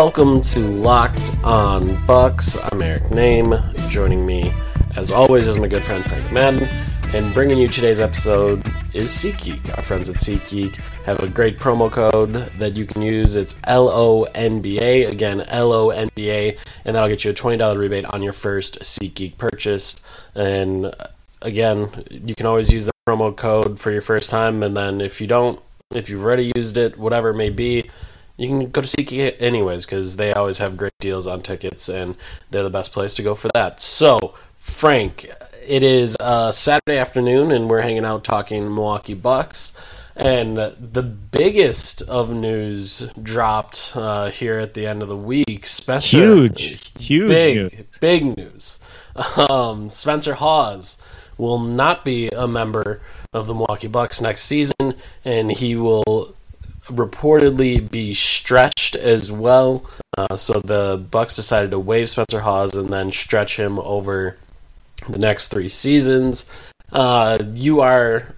Welcome to Locked On Bucks. I'm Eric Nehm. Joining me, as always, is my good friend Frank Madden. And bringing you today's episode is SeatGeek. Our friends at SeatGeek have a great promo code that you can use. It's LONBA. Again, LONBA. And that'll get you a $20 rebate on your first SeatGeek purchase. And uh, again, you can always use that promo code for your first time. And then if you don't, if you've already used it, whatever it may be, you can go to SeatGeek anyways because they always have great deals on tickets and they're the best place to go for that. So, Frank, it is uh, Saturday afternoon and we're hanging out talking Milwaukee Bucks. And the biggest of news dropped uh, here at the end of the week. Spencer, Huge, huge big, news. big news. Um, Spencer Hawes will not be a member of the Milwaukee Bucks next season, and he will reportedly be stretched as well. Uh, so the Bucks decided to waive Spencer Hawes and then stretch him over the next three seasons. Uh, you are,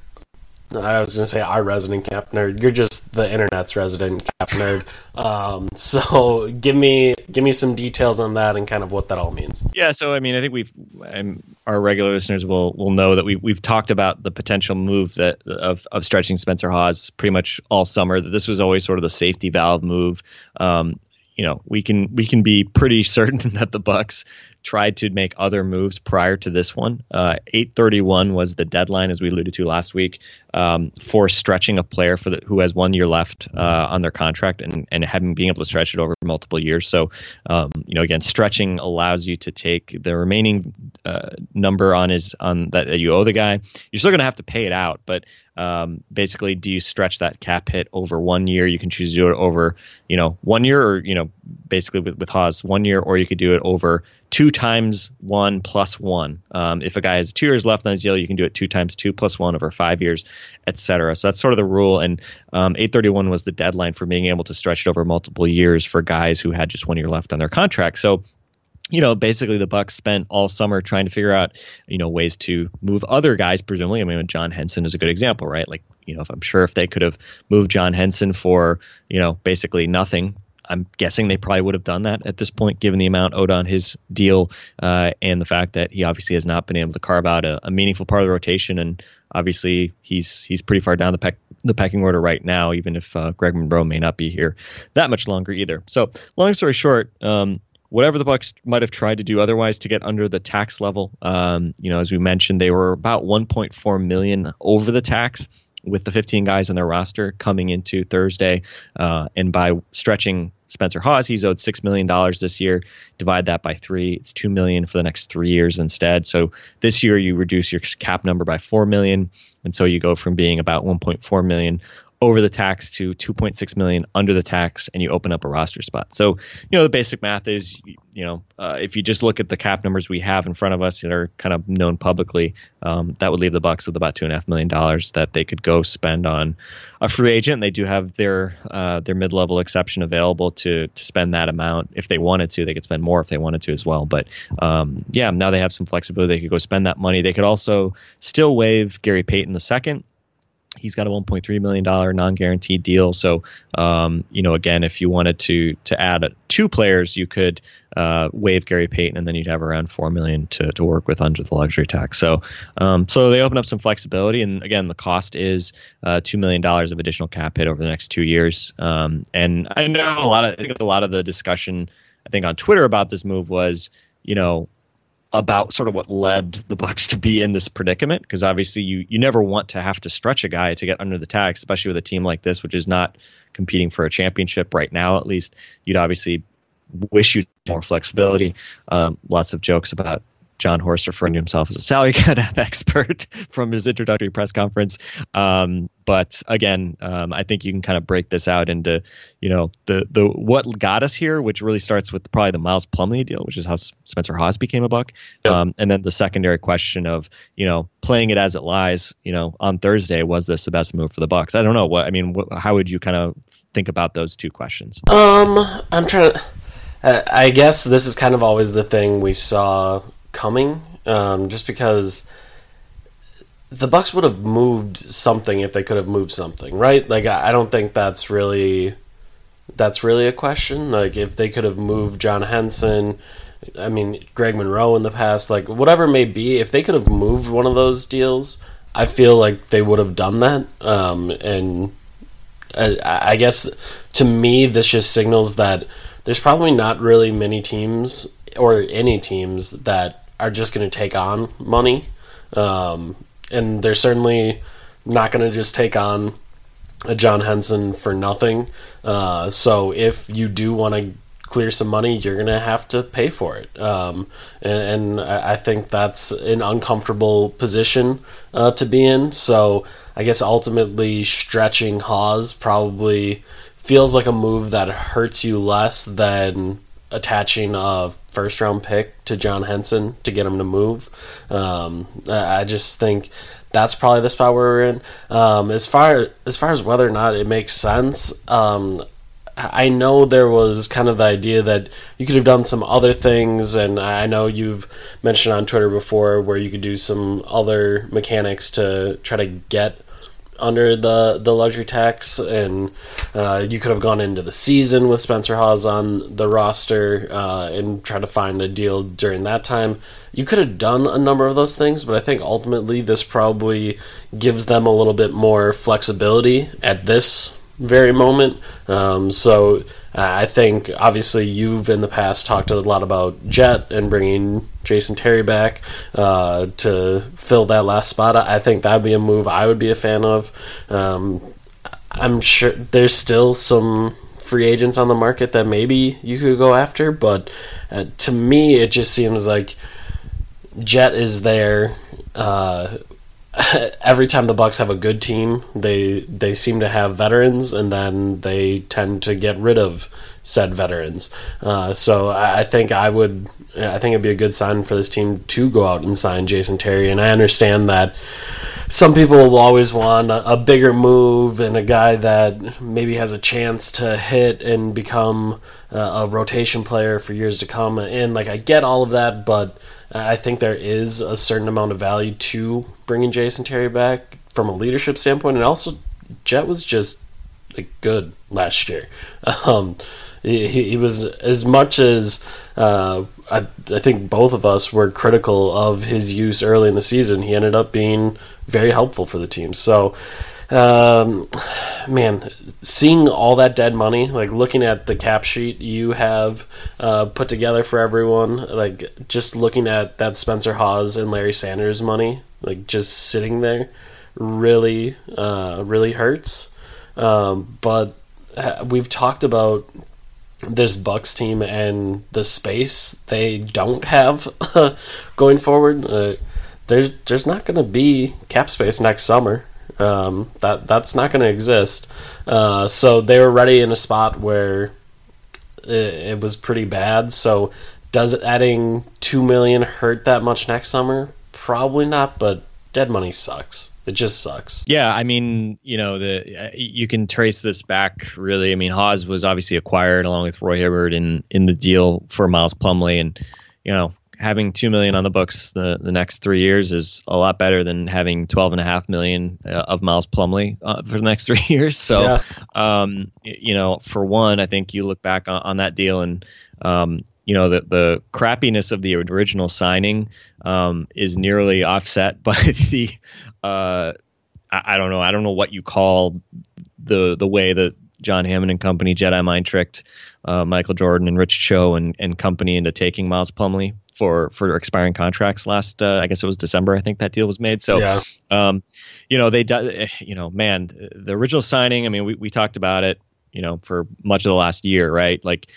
I was going to say our resident cap nerd. You're just the internet's resident cap nerd. Um, so give me give me some details on that and kind of what that all means. Yeah, so I mean, I think we've um, our regular listeners will will know that we we've talked about the potential move that of of stretching Spencer Hawes pretty much all summer. That this was always sort of the safety valve move. Um, you know, we can we can be pretty certain that the Bucks tried to make other moves prior to this one. Uh, 831 was the deadline, as we alluded to last week, um, for stretching a player for the, who has one year left uh, on their contract and, and having being able to stretch it over multiple years. So, um, you know, again, stretching allows you to take the remaining uh, number on his on that, that you owe the guy. You're still going to have to pay it out, but um, basically, do you stretch that cap hit over one year? You can choose to do it over, you know, one year, or you know, basically with with Hawes one year, or you could do it over two times one plus one. Um, if a guy has two years left on his deal, you can do it two times two plus one over five years, etc. So that's sort of the rule. And um, 831 was the deadline for being able to stretch it over multiple years for guys who had just one year left on their contract. So you know, basically the Bucks spent all summer trying to figure out, you know, ways to move other guys. Presumably, I mean, John Henson is a good example, right? Like, you know, if I'm sure if they could have moved John Henson for, you know, basically nothing, I'm guessing they probably would have done that at this point, given the amount owed on his deal uh, and the fact that he obviously has not been able to carve out a, a meaningful part of the rotation. And obviously, he's he's pretty far down the peck, the pecking order right now, even if uh, Greg Monroe may not be here that much longer either. So, long story short. Um, whatever the Bucks might have tried to do otherwise to get under the tax level. Um, you know, as we mentioned, they were about 1.4 million over the tax with the 15 guys on their roster coming into Thursday, uh, and by stretching Spencer Hawes, he's owed six million dollars this year. Divide that by three; it's two million for the next three years instead. So this year you reduce your cap number by four million, and so you go from being about 1.4 million over the tax to 2.6 million under the tax and you open up a roster spot. So you know the basic math is you know uh, if you just look at the cap numbers we have in front of us that are kind of known publicly um, that would leave the bucks with about two and a half million dollars that they could go spend on a free agent. They do have their uh, their mid-level exception available to to spend that amount. If they wanted to they could spend more if they wanted to as well. But um, yeah now they have some flexibility. They could go spend that money. They could also still waive gary payton the second He's got a 1.3 million dollar non-guaranteed deal. So, um, you know, again, if you wanted to to add two players, you could uh, waive Gary Payton, and then you'd have around four million to, to work with under the luxury tax. So, um, so they open up some flexibility, and again, the cost is uh, two million dollars of additional cap hit over the next two years. Um, and I know a lot of I think a lot of the discussion I think on Twitter about this move was, you know, about sort of what led the Bucks to be in this predicament because obviously you you never want to have to stretch a guy to get under the tag, especially with a team like this, which is not competing for a championship right now. At least you'd obviously wish you more flexibility. Um, lots of jokes about Jon Horst referring to himself as a salary cap expert from his introductory press conference. Um, but again, um, I think you can kind of break this out into, you know, the the what got us here, which really starts with probably the Miles Plumlee deal, which is how Spencer Hawes became a buck, yep. um, and then the secondary question of, you know, playing it as it lies. You know, on Thursday, was this the best move for the Bucks? I don't know. What I mean, what, how would you kind of think about those two questions? Um, I'm trying to. Uh, I guess this is kind of always the thing we saw coming, um, just because the Bucks would have moved something if they could have moved something, right? Like I don't think that's really that's really a question. Like if they could have moved John Henson, I mean Greg Monroe in the past, like whatever may be, if they could have moved one of those deals, I feel like they would have done that. Um, and I, I guess to me, this just signals that there's probably not really many teams or any teams that are just going to take on money, um, and they're certainly not going to just take on a John Henson for nothing. Uh, so if you do want to clear some money, you're going to have to pay for it. Um, and, and, I think that's an uncomfortable position uh, to be in. So I guess ultimately stretching Hawes probably feels like a move that hurts you less than attaching a first round pick to John Henson to get him to move. Um, I just think that's probably the spot we're in. Um, as far as far as whether or not it makes sense, um, I know there was kind of the idea that you could have done some other things, and I know you've mentioned on Twitter before where you could do some other mechanics to try to get under the the luxury tax, and uh, you could have gone into the season with Spencer Hawes on the roster uh, and try to find a deal during that time. You could have done a number of those things, but I think ultimately this probably gives them a little bit more flexibility at this very moment. Um, so I think obviously you've in the past talked a lot about Jet and bringing Jason Terry back uh, to fill that last spot. I think that'd be a move I would be a fan of. Um, I'm sure there's still some free agents on the market that maybe you could go after, but uh, to me, it just seems like Jet is there. Uh, every time the Bucks have a good team, they they seem to have veterans, and then they tend to get rid of said veterans. Uh, so I, I, think I would, I think it'd be a good sign for this team to go out and sign Jason Terry. And I understand that some people will always want a, a bigger move and a guy that maybe has a chance to hit and become a, a rotation player for years to come. And like I get all of that, but I think there is a certain amount of value to bringing Jason Terry back from a leadership standpoint, and also Jet was just like good last year. Um, he, he was as much as uh, I, I think both of us were critical of his use early in the season. He ended up being very helpful for the team. So um, man, seeing all that dead money, like looking at the cap sheet you have uh, put together for everyone, like just looking at that Spencer Hawes and Larry Sanders money, like just sitting there, really, uh, really hurts. Um, but uh, we've talked about this Bucks team and the space they don't have going forward. Uh, there's there's not going to be cap space next summer. Um, that that's not going to exist. Uh, so they were ready in a spot where it, it, was pretty bad. So does adding two million hurt that much next summer? Probably not. But dead money sucks. It just sucks. Yeah, I mean, you know, the uh, you can trace this back really. I mean, Hawes was obviously acquired along with Roy Hibbert in in the deal for Miles Plumlee, and you know, having two million on the books the, the next three years is a lot better than having twelve and a half million uh, of Miles Plumlee uh, for the next three years. So, yeah. um, you know, for one, I think you look back on, on that deal and um, you know the the crappiness of the original signing um, is nearly offset by the uh, I, I, don't know I don't know what you call the the way that John Hammond and company Jedi mind tricked uh, Michael Jordan and Rich Cho and, and company into taking Miles Plumlee for for expiring contracts last uh, I guess it was December I think that deal was made so yeah. um, you know they you know man the original signing I mean we, we talked about it you know for much of the last year right like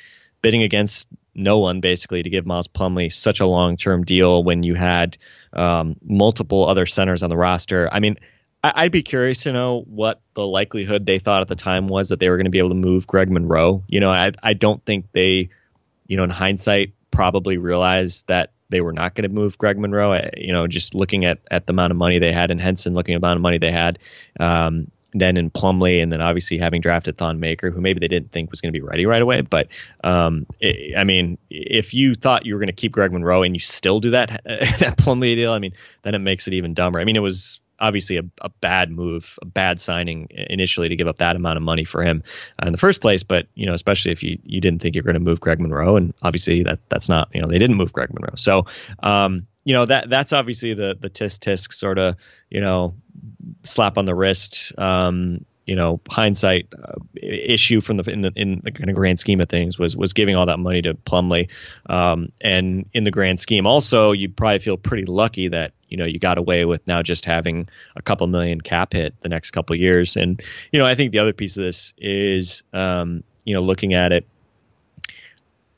bidding against no one basically to give Miles Plumlee such a long term deal when you had um, multiple other centers on the roster. I mean, I- would be curious to know what the likelihood they thought at the time was that they were going to be able to move Greg Monroe. You know, I I don't think they, you know, in hindsight, probably realized that they were not going to move Greg Monroe. You know, just looking at at the amount of money they had in Henson, looking at the amount of money they had, um, then in Plumlee, and then obviously having drafted Thon Maker, who maybe they didn't think was going to be ready right away. But um, it, I mean, if you thought you were going to keep Greg Monroe and you still do that that Plumlee deal, I mean, then it makes it even dumber. I mean, it was obviously a, a bad move, a bad signing initially to give up that amount of money for him uh, in the first place. But you know, especially if you you didn't think you're going to move Greg Monroe, and obviously that that's not you know they didn't move Greg Monroe. So um, you know that that's obviously the the tisk tisk sort of you know slap on the wrist um, you know hindsight uh, issue from the in the in the kind of grand scheme of things was was giving all that money to Plumlee, um, and in the grand scheme also you probably feel pretty lucky that you know you got away with now just having a couple million cap hit the next couple years. And you know I think the other piece of this is um, you know looking at it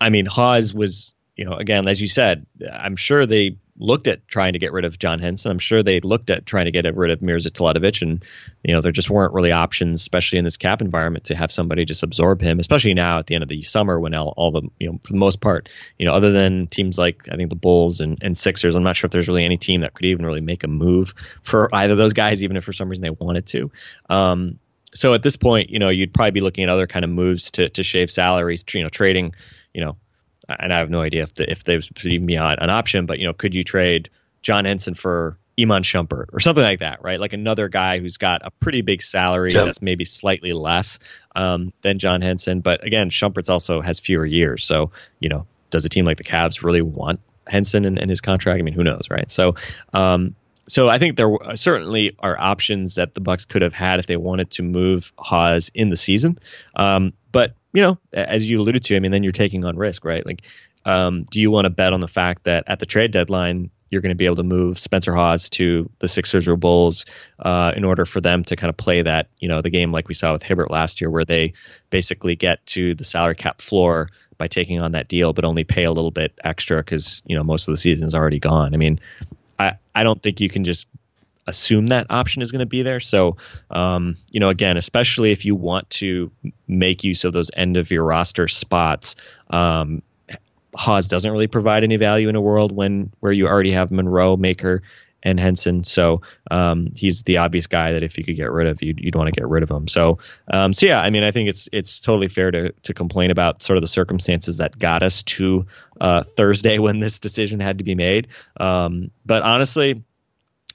I mean Hawes was you know again as you said I'm sure they looked at trying to get rid of John Henson. I'm sure they looked at trying to get rid of Mirza Teletovic, and you know there just weren't really options, especially in this cap environment, to have somebody just absorb him. Especially now at the end of the summer, when all, all the you know for the most part, you know, other than teams like I think the Bulls and, and Sixers, I'm not sure if there's really any team that could even really make a move for either of those guys, even if for some reason they wanted to. Um, so at this point, you know, you'd probably be looking at other kind of moves to to shave salaries, you know, trading, you know, and I have no idea if the, if there's even be an option, but you know, could you trade John Henson for Iman Shumpert or something like that, right? Like another guy who's got a pretty big salary yep. that's maybe slightly less um, than John Henson, but again, Shumpert's also has fewer years, so you know, does a team like the Cavs really want Henson and, and his contract? I mean, who knows, right? So, um, so I think there certainly are options that the Bucks could have had if they wanted to move Hawes in the season. Um, but you know, as you alluded to, I mean, then you're taking on risk, right? Like, um, do you want to bet on the fact that at the trade deadline you're going to be able to move Spencer Hawes to the Sixers or Bulls uh, in order for them to kind of play that, you know, the game like we saw with Hibbert last year, where they basically get to the salary cap floor by taking on that deal, but only pay a little bit extra because you know most of the season is already gone. I mean, I I don't think you can just assume that option is going to be there. So, um, you know, again, especially if you want to make use of those end of your roster spots, um, Hawes doesn't really provide any value in a world when where you already have Monroe, Maker, and Henson. So um, he's the obvious guy that if you could get rid of, you'd, you'd want to get rid of him. So, um, so yeah, I mean, I think it's it's totally fair to to complain about sort of the circumstances that got us to uh, Thursday when this decision had to be made. Um, but honestly,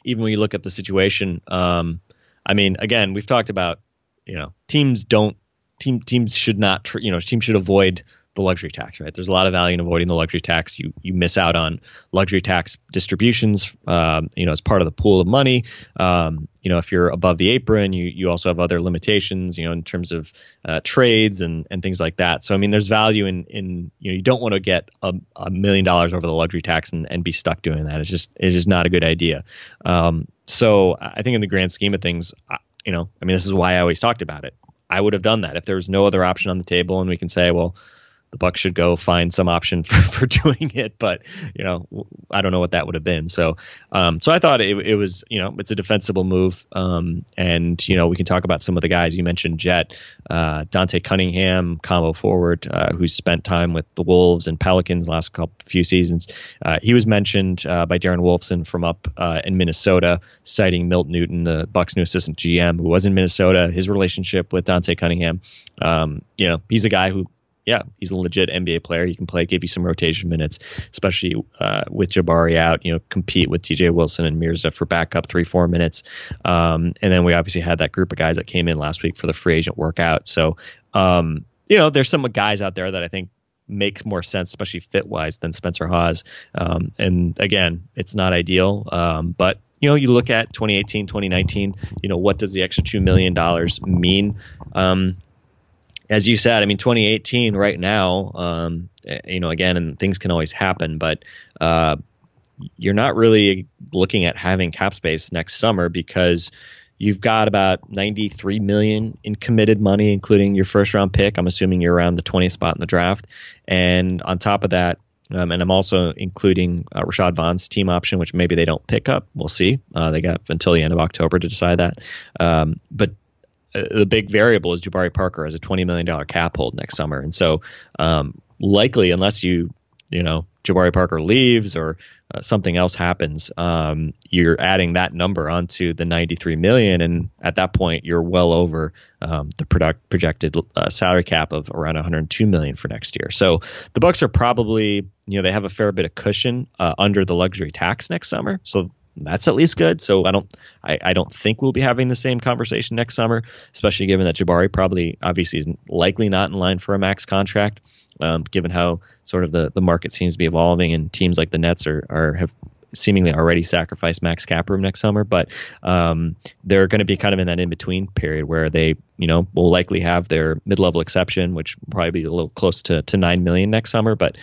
even when you look at the situation, um, I mean, again, we've talked about, you know, teams don't team teams should not, tr- you know, teams should avoid the luxury tax, right? There's a lot of value in avoiding the luxury tax. You you miss out on luxury tax distributions, um, you know, as part of the pool of money. Um, you know, if you're above the apron, you you also have other limitations, you know, in terms of uh, trades and and things like that. So I mean, there's value in in you know, you don't want to get a, a million dollars over the luxury tax and, and be stuck doing that. It's just it's just not a good idea. Um, so I think in the grand scheme of things, I, you know, I mean, this is why I always talked about it. I would have done that if there was no other option on the table, and we can say, well the Bucks should go find some option for, for doing it. But you know, I don't know what that would have been. So, um, so I thought it, it was you know it's a defensible move. Um, and you know we can talk about some of the guys you mentioned. Jet, uh, Dante Cunningham, combo forward, uh, who's spent time with the Wolves and Pelicans last couple few seasons. Uh, he was mentioned uh, by Darren Wolfson from up uh, in Minnesota, citing Milt Newton, the Bucks' new assistant GM, who was in Minnesota. His relationship with Dante Cunningham. Um, you know, he's a guy who yeah, he's a legit NBA player. He can play, give you some rotation minutes, especially uh, with Jabari out. You know, compete with D.J. Wilson and Mirza for backup three, four minutes. Um, and then we obviously had that group of guys that came in last week for the free agent workout. So, um, you know, there's some guys out there that I think makes more sense, especially fit wise, than Spencer Hawes. Um, and again, it's not ideal, um, but you know, you look at 2018, 2019. You know, what does the extra two million dollars mean? As you said, I mean, 2018 right now, um, you know, again, and things can always happen, but uh, you're not really looking at having cap space next summer because you've got about 93 million in committed money, including your first round pick. I'm assuming you're around the 20th spot in the draft, and on top of that. Um, and I'm also including uh, Rashad Vaughn's team option, which maybe they don't pick up. We'll see. Uh, they got until the end of October to decide that. Um, but the big variable is Jabari Parker has a $20 million cap hold next summer. And so, um, likely, unless you, you know, Jabari Parker leaves or uh, something else happens, um, you're adding that number onto the 93 million, and at that point, you're well over um, the product projected uh, salary cap of around 102 million for next year. So the Bucks are probably, you know, they have a fair bit of cushion uh, under the luxury tax next summer. So that's at least good. So I don't I, I don't think we'll be having the same conversation next summer, especially given that Jabari probably obviously is likely not in line for a max contract, um, given how sort of the, the market seems to be evolving and teams like the Nets are, are have seemingly already sacrificed max cap room next summer, but um, they're going to be kind of in that in between period where they, you know, will likely have their mid level exception, which will probably be a little close to, to nine million next summer, but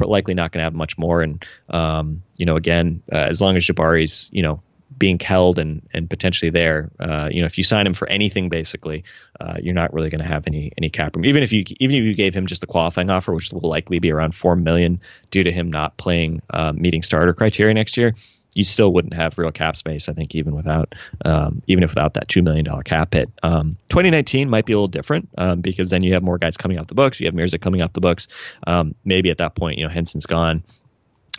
likely not going to have much more. And um, you know, again, uh, as long as Jabari's, you know, being held and and potentially there. Uh, you know, if you sign him for anything, basically, uh, you're not really going to have any any cap room. Even if you even if you gave him just a qualifying offer, which will likely be around four million due to him not playing uh, meeting starter criteria next year, you still wouldn't have real cap space. I think even without um, even if without that two million dollar cap hit, um, 2019 might be a little different um, because then you have more guys coming off the books. You have Mirza coming off the books. Um, maybe at that point, you know Henson's gone.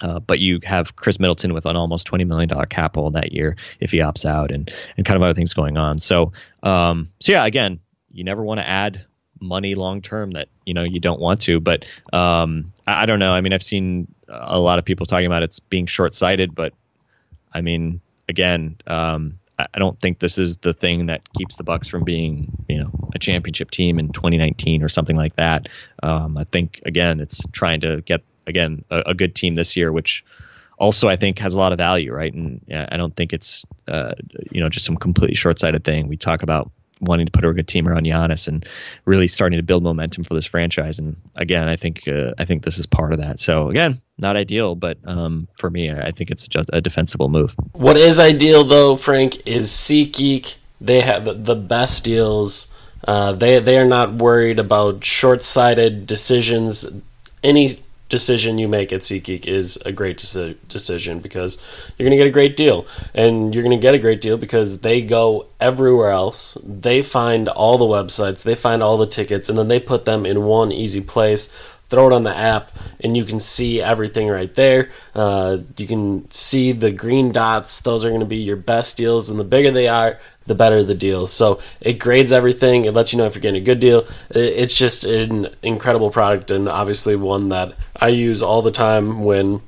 Uh, but you have Khris Middleton with an almost twenty million dollar cap hold that year if he opts out, and and kind of other things going on. So um, so yeah, again, you never want to add money long term that you know you don't want to. But um, I, I, don't know. I mean, I've seen a lot of people talking about it's being short sighted, but I mean, again, um, I, I don't think this is the thing that keeps the Bucks from being you know a championship team in 2019 or something like that. Um, I think again, it's trying to get again a, a, good team this year, which also I think has a lot of value, right? And I don't think it's uh, you know just some completely short-sighted thing. We talk about wanting to put a good team around Giannis and really starting to build momentum for this franchise. And again, I think uh, I think this is part of that. So again, not ideal, but um, for me, I think it's just a defensible move. What is ideal though, Frank, is SeatGeek. They have the best deals. Uh, they they are not worried about short-sighted decisions. Any decision you make at SeatGeek is a great deci- decision because you're going to get a great deal. And you're going to get a great deal because they go everywhere else. They find all the websites, they find all the tickets, and then they put them in one easy place. Throw it on the app, and you can see everything right there. Uh, you can see the green dots; those are going to be your best deals, and the bigger they are, the better the deal. So it grades everything. It lets you know if you're getting a good deal. It's just an incredible product and obviously one that I use all the time when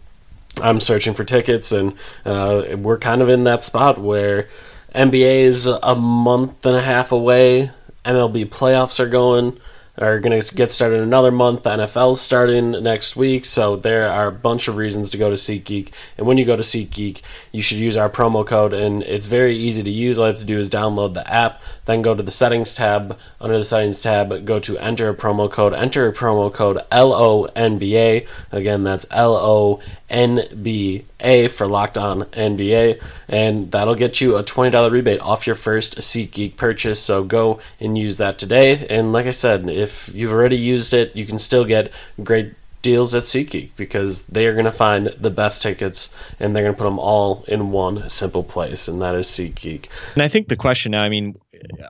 I'm searching for tickets. And uh, we're kind of in that spot where NBA is a month and a half away. MLB playoffs are going are going to get started another month. NFL's starting next week, so there are a bunch of reasons to go to SeatGeek. And when you go to SeatGeek, you should use our promo code, and it's very easy to use. All you have to do is download the app, then go to the settings tab. Under the settings tab, go to enter a promo code. Enter a promo code LONBA. Again, that's L O NBA for Locked On NBA, and that'll get you a $20 rebate off your first SeatGeek purchase. So go and use that today. And like I said, if you've already used it, you can still get great deals at SeatGeek because they are going to find the best tickets and they're going to put them all in one simple place, and that is SeatGeek. And I think the question now, I mean,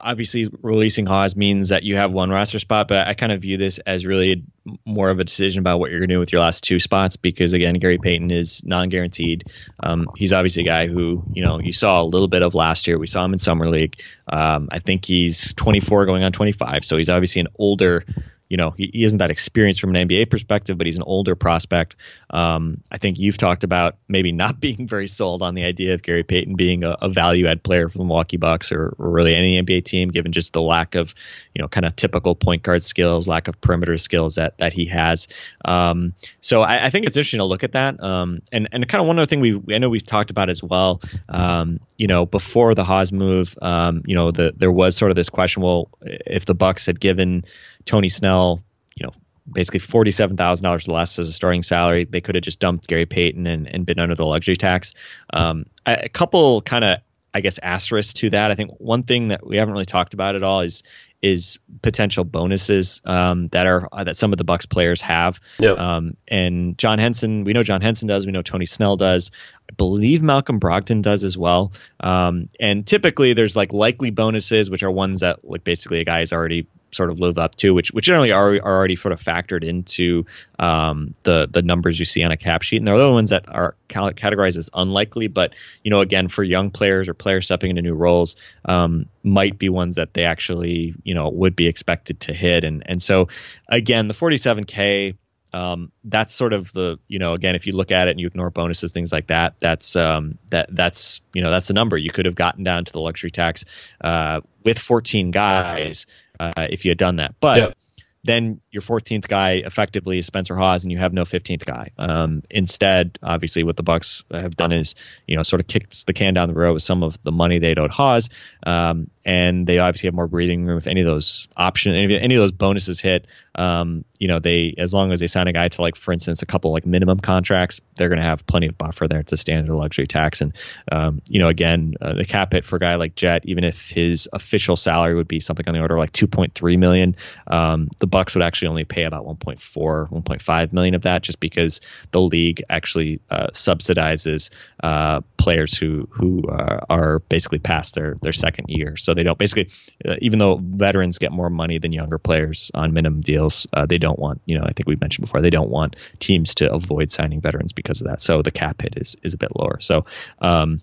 obviously releasing Hawes means that you have one roster spot, but I kind of view this as really more of a decision about what you're going to do with your last two spots because again, Gary Payton is non-guaranteed. Um, he's obviously a guy who you know you saw a little bit of last year. We saw him in summer league. Um, I think he's 24 going on 25, so he's obviously an older you know, he, he isn't that experienced from an NBA perspective, but he's an older prospect. Um, I think you've talked about maybe not being very sold on the idea of Gary Payton being a, a value add player for the Milwaukee Bucks or, or, really any NBA team, given just the lack of, you know, kind of typical point guard skills, lack of perimeter skills that that he has. Um, so I, I, think it's interesting to look at that. Um, and and kind of one other thing we I know we've talked about as well. Um, you know, before the Hawes move, um, you know, the, there was sort of this question: well, if the Bucks had given Tony Snell, you know, basically forty-seven thousand dollars less as a starting salary. They could have just dumped Gary Payton and, and been under the luxury tax. Um, a, a couple kind of, I guess, asterisks to that. I think one thing that we haven't really talked about at all is is potential bonuses um, that are uh, that some of the Bucks players have. Yep. Um, and John Henson, we know John Henson does. We know Tony Snell does. I believe Malcolm Brogdon does as well. Um, and typically, there's like likely bonuses, which are ones that like basically a guy is already sort of live up to, which which generally are, are already sort of factored into um, the the numbers you see on a cap sheet. And there are other ones that are categorized as unlikely, but you know, again, for young players or players stepping into new roles, um, might be ones that they actually you know would be expected to hit. And and so again, the 47k. Um, that's sort of the you know again if you look at it and you ignore bonuses things like that that's um, that that's you know that's the number you could have gotten down to the luxury tax uh, with 14 guys uh, if you had done that. But yep. then your 14th guy effectively is Spencer Hawes, and you have no 15th guy. Um, instead, obviously, what the Bucks have done is you know sort of kicked the can down the road with some of the money they owed Hawes, um, and they obviously have more breathing room with any of those options, any, any of those bonuses hit. Um, you know, they as long as they sign a guy to like, for instance, a couple like minimum contracts, they're going to have plenty of buffer there to stand the luxury tax. And um, you know, again, uh, the cap hit for a guy like Jet, even if his official salary would be something on the order of like 2.3 million, um, the Bucks would actually only pay about 1.4, 1.5 million of that, just because the league actually uh, subsidizes uh, players who who uh, are basically past their their second year. So they don't basically, uh, even though veterans get more money than younger players on minimum deals, uh, they don't want, you know, I think we mentioned before, they don't want teams to avoid signing veterans because of that. So the cap hit is is a bit lower. So. Um,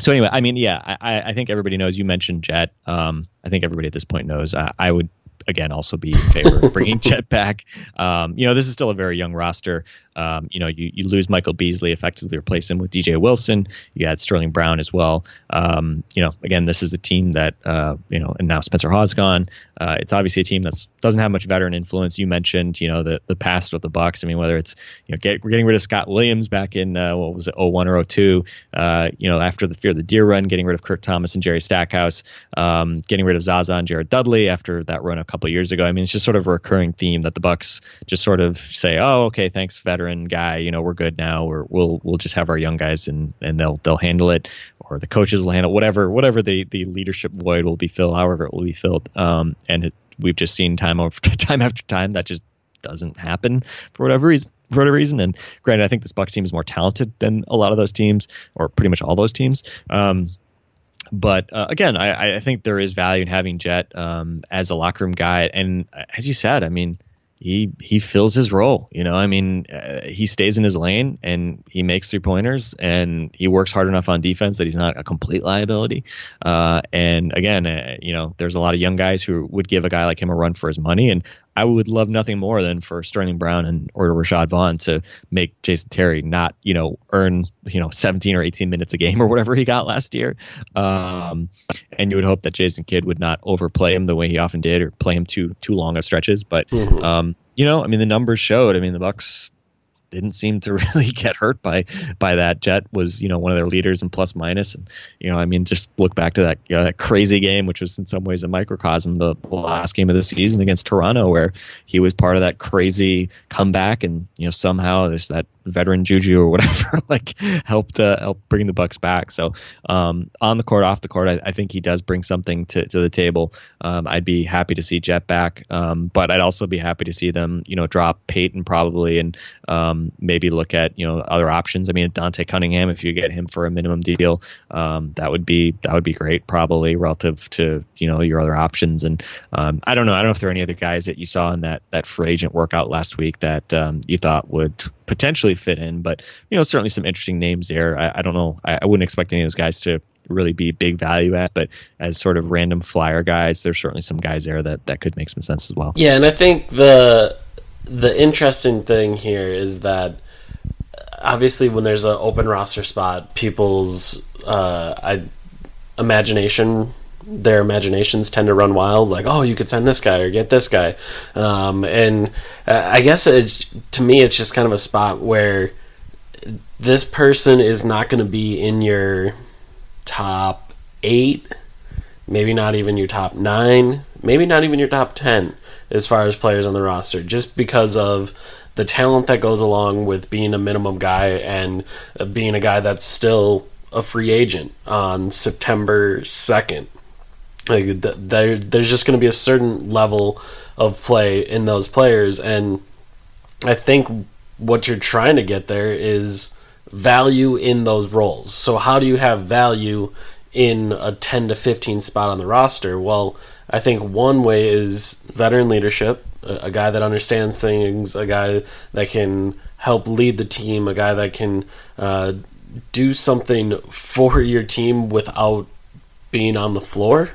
so anyway, I mean, yeah, I, I think everybody knows. You mentioned Jet. Um, I think everybody at this point knows. I, I would again also be in favor of bringing Jet back. Um, you know, this is still a very young roster. Um, you know, you, you lose Michael Beasley, effectively replace him with DJ Wilson. You had Sterling Brown as well. Um, you know, again, this is a team that uh, you know, and now Spencer Hawes gone. Uh, it's obviously a team that doesn't have much veteran influence. You mentioned, you know, the the past with the Bucks. I mean, whether it's you know, get, getting rid of Scott Williams back in uh, what was it, 01 or 02. Uh, you know, after the Fear of the Deer run, getting rid of Kurt Thomas and Jerry Stackhouse, um, getting rid of Zaza and Jared Dudley after that run a couple years ago. I mean, it's just sort of a recurring theme that the Bucks just sort of say, "Oh, okay, thanks, veteran guy. You know, we're good now. Or we'll we'll just have our young guys and and they'll they'll handle it, or the coaches will handle whatever whatever the the leadership void will be filled, however it will be filled. Um, and it, we've just seen time over time after time that just doesn't happen for whatever reason. For whatever reason, and granted, I think this Bucks team is more talented than a lot of those teams, or pretty much all those teams. Um, but uh, again, I, I, think there is value in having Jet um, as a locker room guy, and as you said, I mean, he he fills his role. You know, I mean, uh, he stays in his lane and he makes three pointers and he works hard enough on defense that he's not a complete liability. Uh, and again, uh, you know, there's a lot of young guys who would give a guy like him a run for his money, and I would love nothing more than for Sterling Brown and or Rashad Vaughn to make Jason Terry not, you know, earn, you know, 17 or 18 minutes a game or whatever he got last year. Um, and you would hope that Jason Kidd would not overplay him the way he often did or play him too too long of stretches. But mm-hmm. um, you know, I mean, the numbers showed. I mean, the Bucks didn't seem to really get hurt by by that. Jet was you know one of their leaders in plus minus, and you know I mean just look back to that, you know, that crazy game, which was in some ways a microcosm, the last game of the season against Toronto, where he was part of that crazy comeback, and you know somehow there's that veteran juju or whatever like helped uh, help bring the Bucks back. So um, on the court, off the court, I, I, think he does bring something to, to the table. Um, I'd be happy to see Jet back, um, but I'd also be happy to see them you know drop Payton probably and um, um, maybe look at you know other options. I mean, Dante Cunningham, if you get him for a minimum deal, um, that would be that would be great, probably relative to you know your other options. And um, I don't know, I don't know if there are any other guys that you saw in that that free agent workout last week that um, you thought would potentially fit in, but you know certainly some interesting names there. I, I don't know, I, I wouldn't expect any of those guys to really be big value at, but as sort of random flyer guys, there's certainly some guys there that that could make some sense as well. Yeah, and I think the the interesting thing here is that obviously when there's an open roster spot, people's uh, I, imagination their imaginations tend to run wild like oh you could send this guy or get this guy. Um, and uh, i guess it, to me it's just kind of a spot where this person is not going to be in your top eight maybe not even your top nine maybe not even your top 10 as far as players on the roster just because of the talent that goes along with being a minimum guy and being a guy that's still a free agent on September 2nd. Like there, there's just going to be a certain level of play in those players, and I think what you're trying to get there is value in those roles. So how do you have value in a 10 to 15 spot on the roster? Well, I think one way is veteran leadership, a, a guy that understands things, a guy that can help lead the team, a guy that can uh, do something for your team without being on the floor.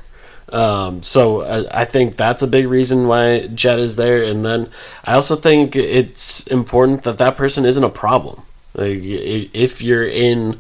Um, so I, I, think that's a big reason why Jet is there. And then I also think it's important that that person isn't a problem. Like if you're in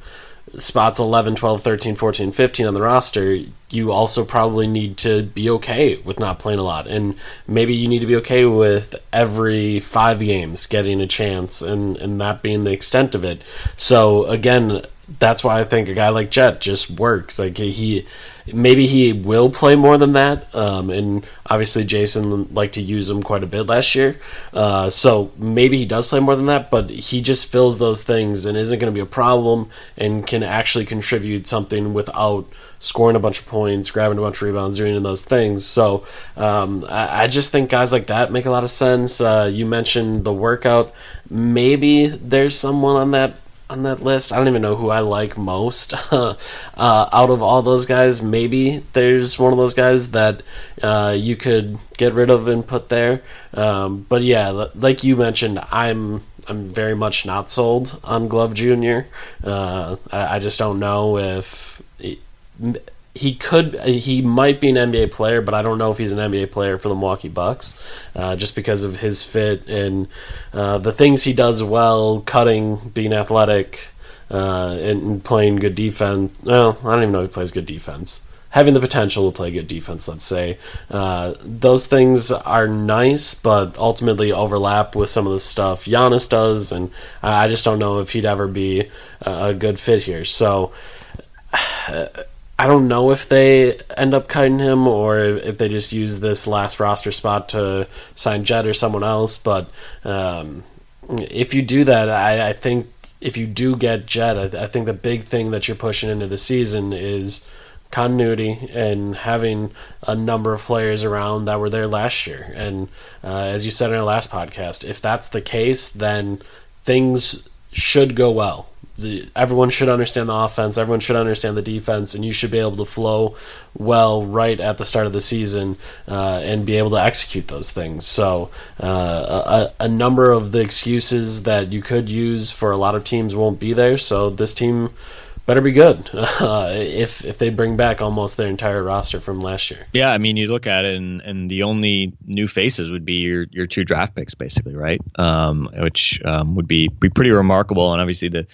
spots 11, 12, 13, 14, 15 on the roster, you also probably need to be okay with not playing a lot. And maybe you need to be okay with every five games getting a chance and, and that being the extent of it. So, again, that's why I think a guy like Jet just works. Like he, maybe he will play more than that. Um, and obviously Jason liked to use him quite a bit last year. Uh, so maybe he does play more than that, but he just fills those things and isn't going to be a problem and can actually contribute something without scoring a bunch of points, grabbing a bunch of rebounds, doing those things. So um, I, I, just think guys like that make a lot of sense. Uh, you mentioned the workout. Maybe there's someone on that on that list. I don't even know who I like most uh, out of all those guys. Maybe there's one of those guys that uh, you could get rid of and put there. Um, but yeah, like you mentioned, I'm I'm very much not sold on Glove Junior. Uh, I, I, just don't know if. It, he could he might be an NBA player, but I don't know if he's an NBA player for the Milwaukee Bucks, uh, just because of his fit and uh, the things he does well, cutting, being athletic, uh, and playing good defense. Well, I don't even know if he plays good defense. Having the potential to play good defense, let's say, uh, those things are nice, but ultimately overlap with some of the stuff Giannis does, and I just don't know if he'd ever be a good fit here. So. I don't know if they end up cutting him or if they just use this last roster spot to sign Jet or someone else. But um, if you do that, I, I, think if you do get Jet, I, I, think the big thing that you're pushing into the season is continuity and having a number of players around that were there last year. And uh, as you said in our last podcast, if that's the case, then things should go well the, everyone should understand the offense, everyone should understand the defense, and you should be able to flow well right at the start of the season uh, and be able to execute those things. So, uh, a, a, number of the excuses that you could use for a lot of teams won't be there. So, this team better be good uh, if if they bring back almost their entire roster from last year. Yeah, I mean, you look at it, and, and the only new faces would be your your two draft picks, basically, right? Um, which um, would be be pretty remarkable, and obviously the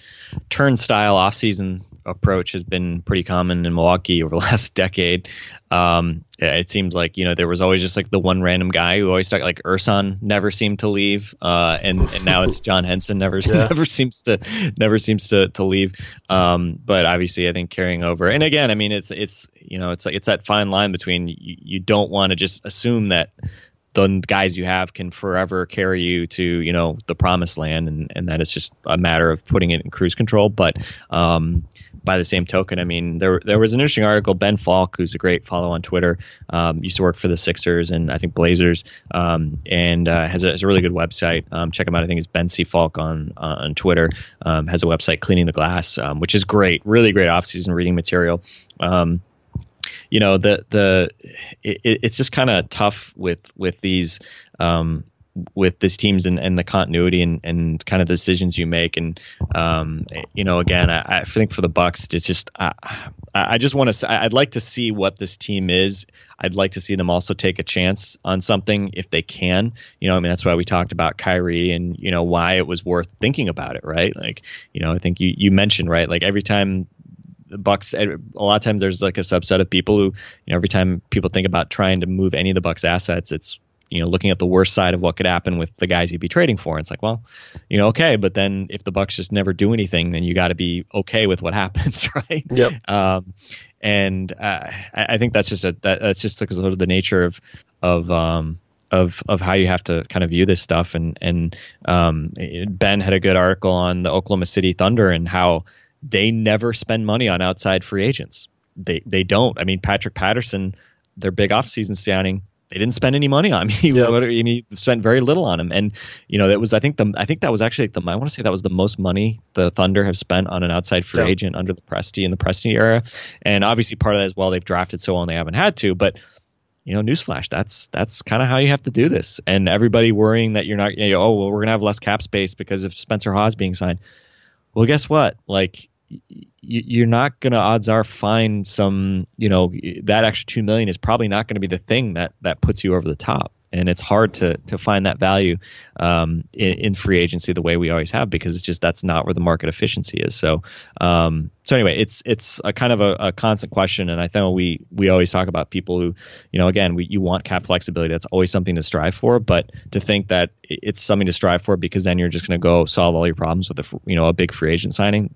turnstile offseason approach has been pretty common in Milwaukee over the last decade. Um, it seems like you know there was always just like the one random guy who always stuck. Like Ersan never seemed to leave, uh, and and now it's John Henson never yeah. never seems to never seems to to leave. Um, but obviously, I think carrying over, and again, I mean, it's it's you know it's like it's that fine line between you, you don't want to just assume that the guys you have can forever carry you to you know the promised land, and and that is just a matter of putting it in cruise control. But um, by the same token, I mean there there was an interesting article. Ben Falk, who's a great follow on Twitter, um, used to work for the Sixers and I think Blazers, um, and uh, has, a, has a really good website. Um, check him out. I think it's Ben C Falk on uh, on Twitter. Um, has a website, Cleaning the Glass, um, which is great. Really great off season reading material. Um, you know the the it, it's just kind of tough with with these um, with these teams and, and the continuity and, and kind of decisions you make. And um, you know again I, I, think for the bucks it's just I, I just want to I'd like to see what this team is. I'd like to see them also take a chance on something if they can. You know I mean that's why we talked about Kyrie and you know why it was worth thinking about it right? Like you know I think you you mentioned right? Like every time Bucks. A lot of times, there's like a subset of people who, you know, every time people think about trying to move any of the Bucks assets, it's you know looking at the worst side of what could happen with the guys you'd be trading for. And it's like, well, you know, okay, but then if the Bucks just never do anything, then you got to be okay with what happens, right? Yep. Um, and uh, I, I think that's just a that, that's just because of the nature of of um, of of how you have to kind of view this stuff. And and um, Ben had a good article on the Oklahoma City Thunder and how they never spend money on outside free agents. They they don't. I mean, Patrick Patterson, their big offseason signing, they didn't spend any money on me. Yeah. he spent very little on him, and you know that was I think the I think that was actually the I want to say that was the most money the Thunder have spent on an outside free yeah. agent under the Presti in the Presti era, and obviously part of that as well they've drafted so well and they haven't had to, but you know, newsflash, that's that's kind of how you have to do this. And everybody worrying that you're not, you know, oh well, we're gonna have less cap space because of Spencer Hawes being signed. Well, guess what? Like you're not going to odds are find some you know that extra 2 million is probably not going to be the thing that that puts you over the top and it's hard to to find that value um, in, in, free agency the way we always have because it's just that's not where the market efficiency is. So um, so anyway, it's it's a kind of a, a, constant question, and I think we we always talk about people who you know again we you want cap flexibility. That's always something to strive for, but to think that it's something to strive for because then you're just going to go solve all your problems with a you know a big free agent signing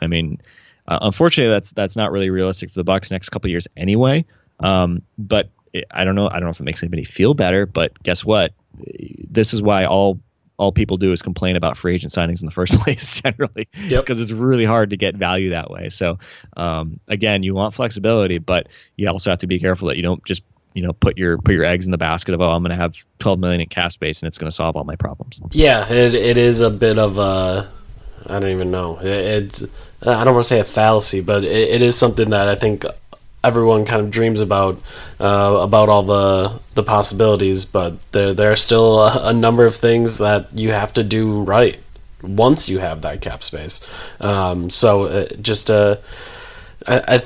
I mean, uh, unfortunately, that's that's not really realistic for the Bucks next couple years anyway. Um, but I don't know. I don't know if it makes anybody feel better. But guess what? This is why all all people do is complain about free agent signings in the first place. Generally, yep. because it's really hard to get value that way. So um, again, you want flexibility, but you also have to be careful that you don't just you know put your put your eggs in the basket of oh I'm going to have 12 million in cap space and it's going to solve all my problems. Yeah, it, it is a bit of a I don't even know. It, it's I don't want to say a fallacy, but it, it is something that I think everyone kind of dreams about uh, about all the the possibilities. But there there are still a, a, number of things that you have to do right once you have that cap space. Um, so uh, just uh, I, I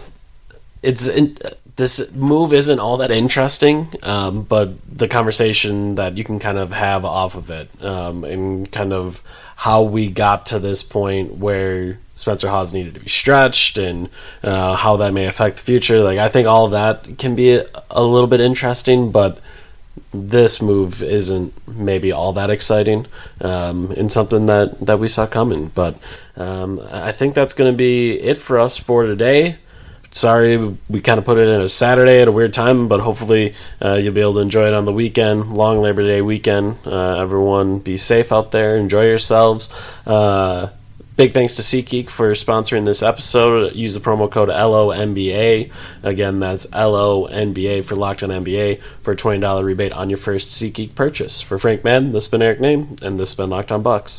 it's in, this move isn't all that interesting, um, but the conversation that you can kind of have off of it um, and kind of how we got to this point where Spencer Hawes needed to be stretched and uh, how that may affect the future. Like I think all of that can be a, a, little bit interesting, but this move isn't maybe all that exciting um, and something that that we saw coming. But um, I think that's going to be it for us for today sorry we kind of put it in a Saturday at a weird time, but hopefully uh, you'll be able to enjoy it on the weekend, long Labor Day weekend. Uh, everyone be safe out there, enjoy yourselves. Uh, big thanks to SeatGeek for sponsoring this episode. Use the promo code LONBA. Again, that's LONBA for Locked on NBA for a $20 rebate on your first SeatGeek purchase. For Frank Madden, this has been Eric Nehm, and this has been Locked on Bucks.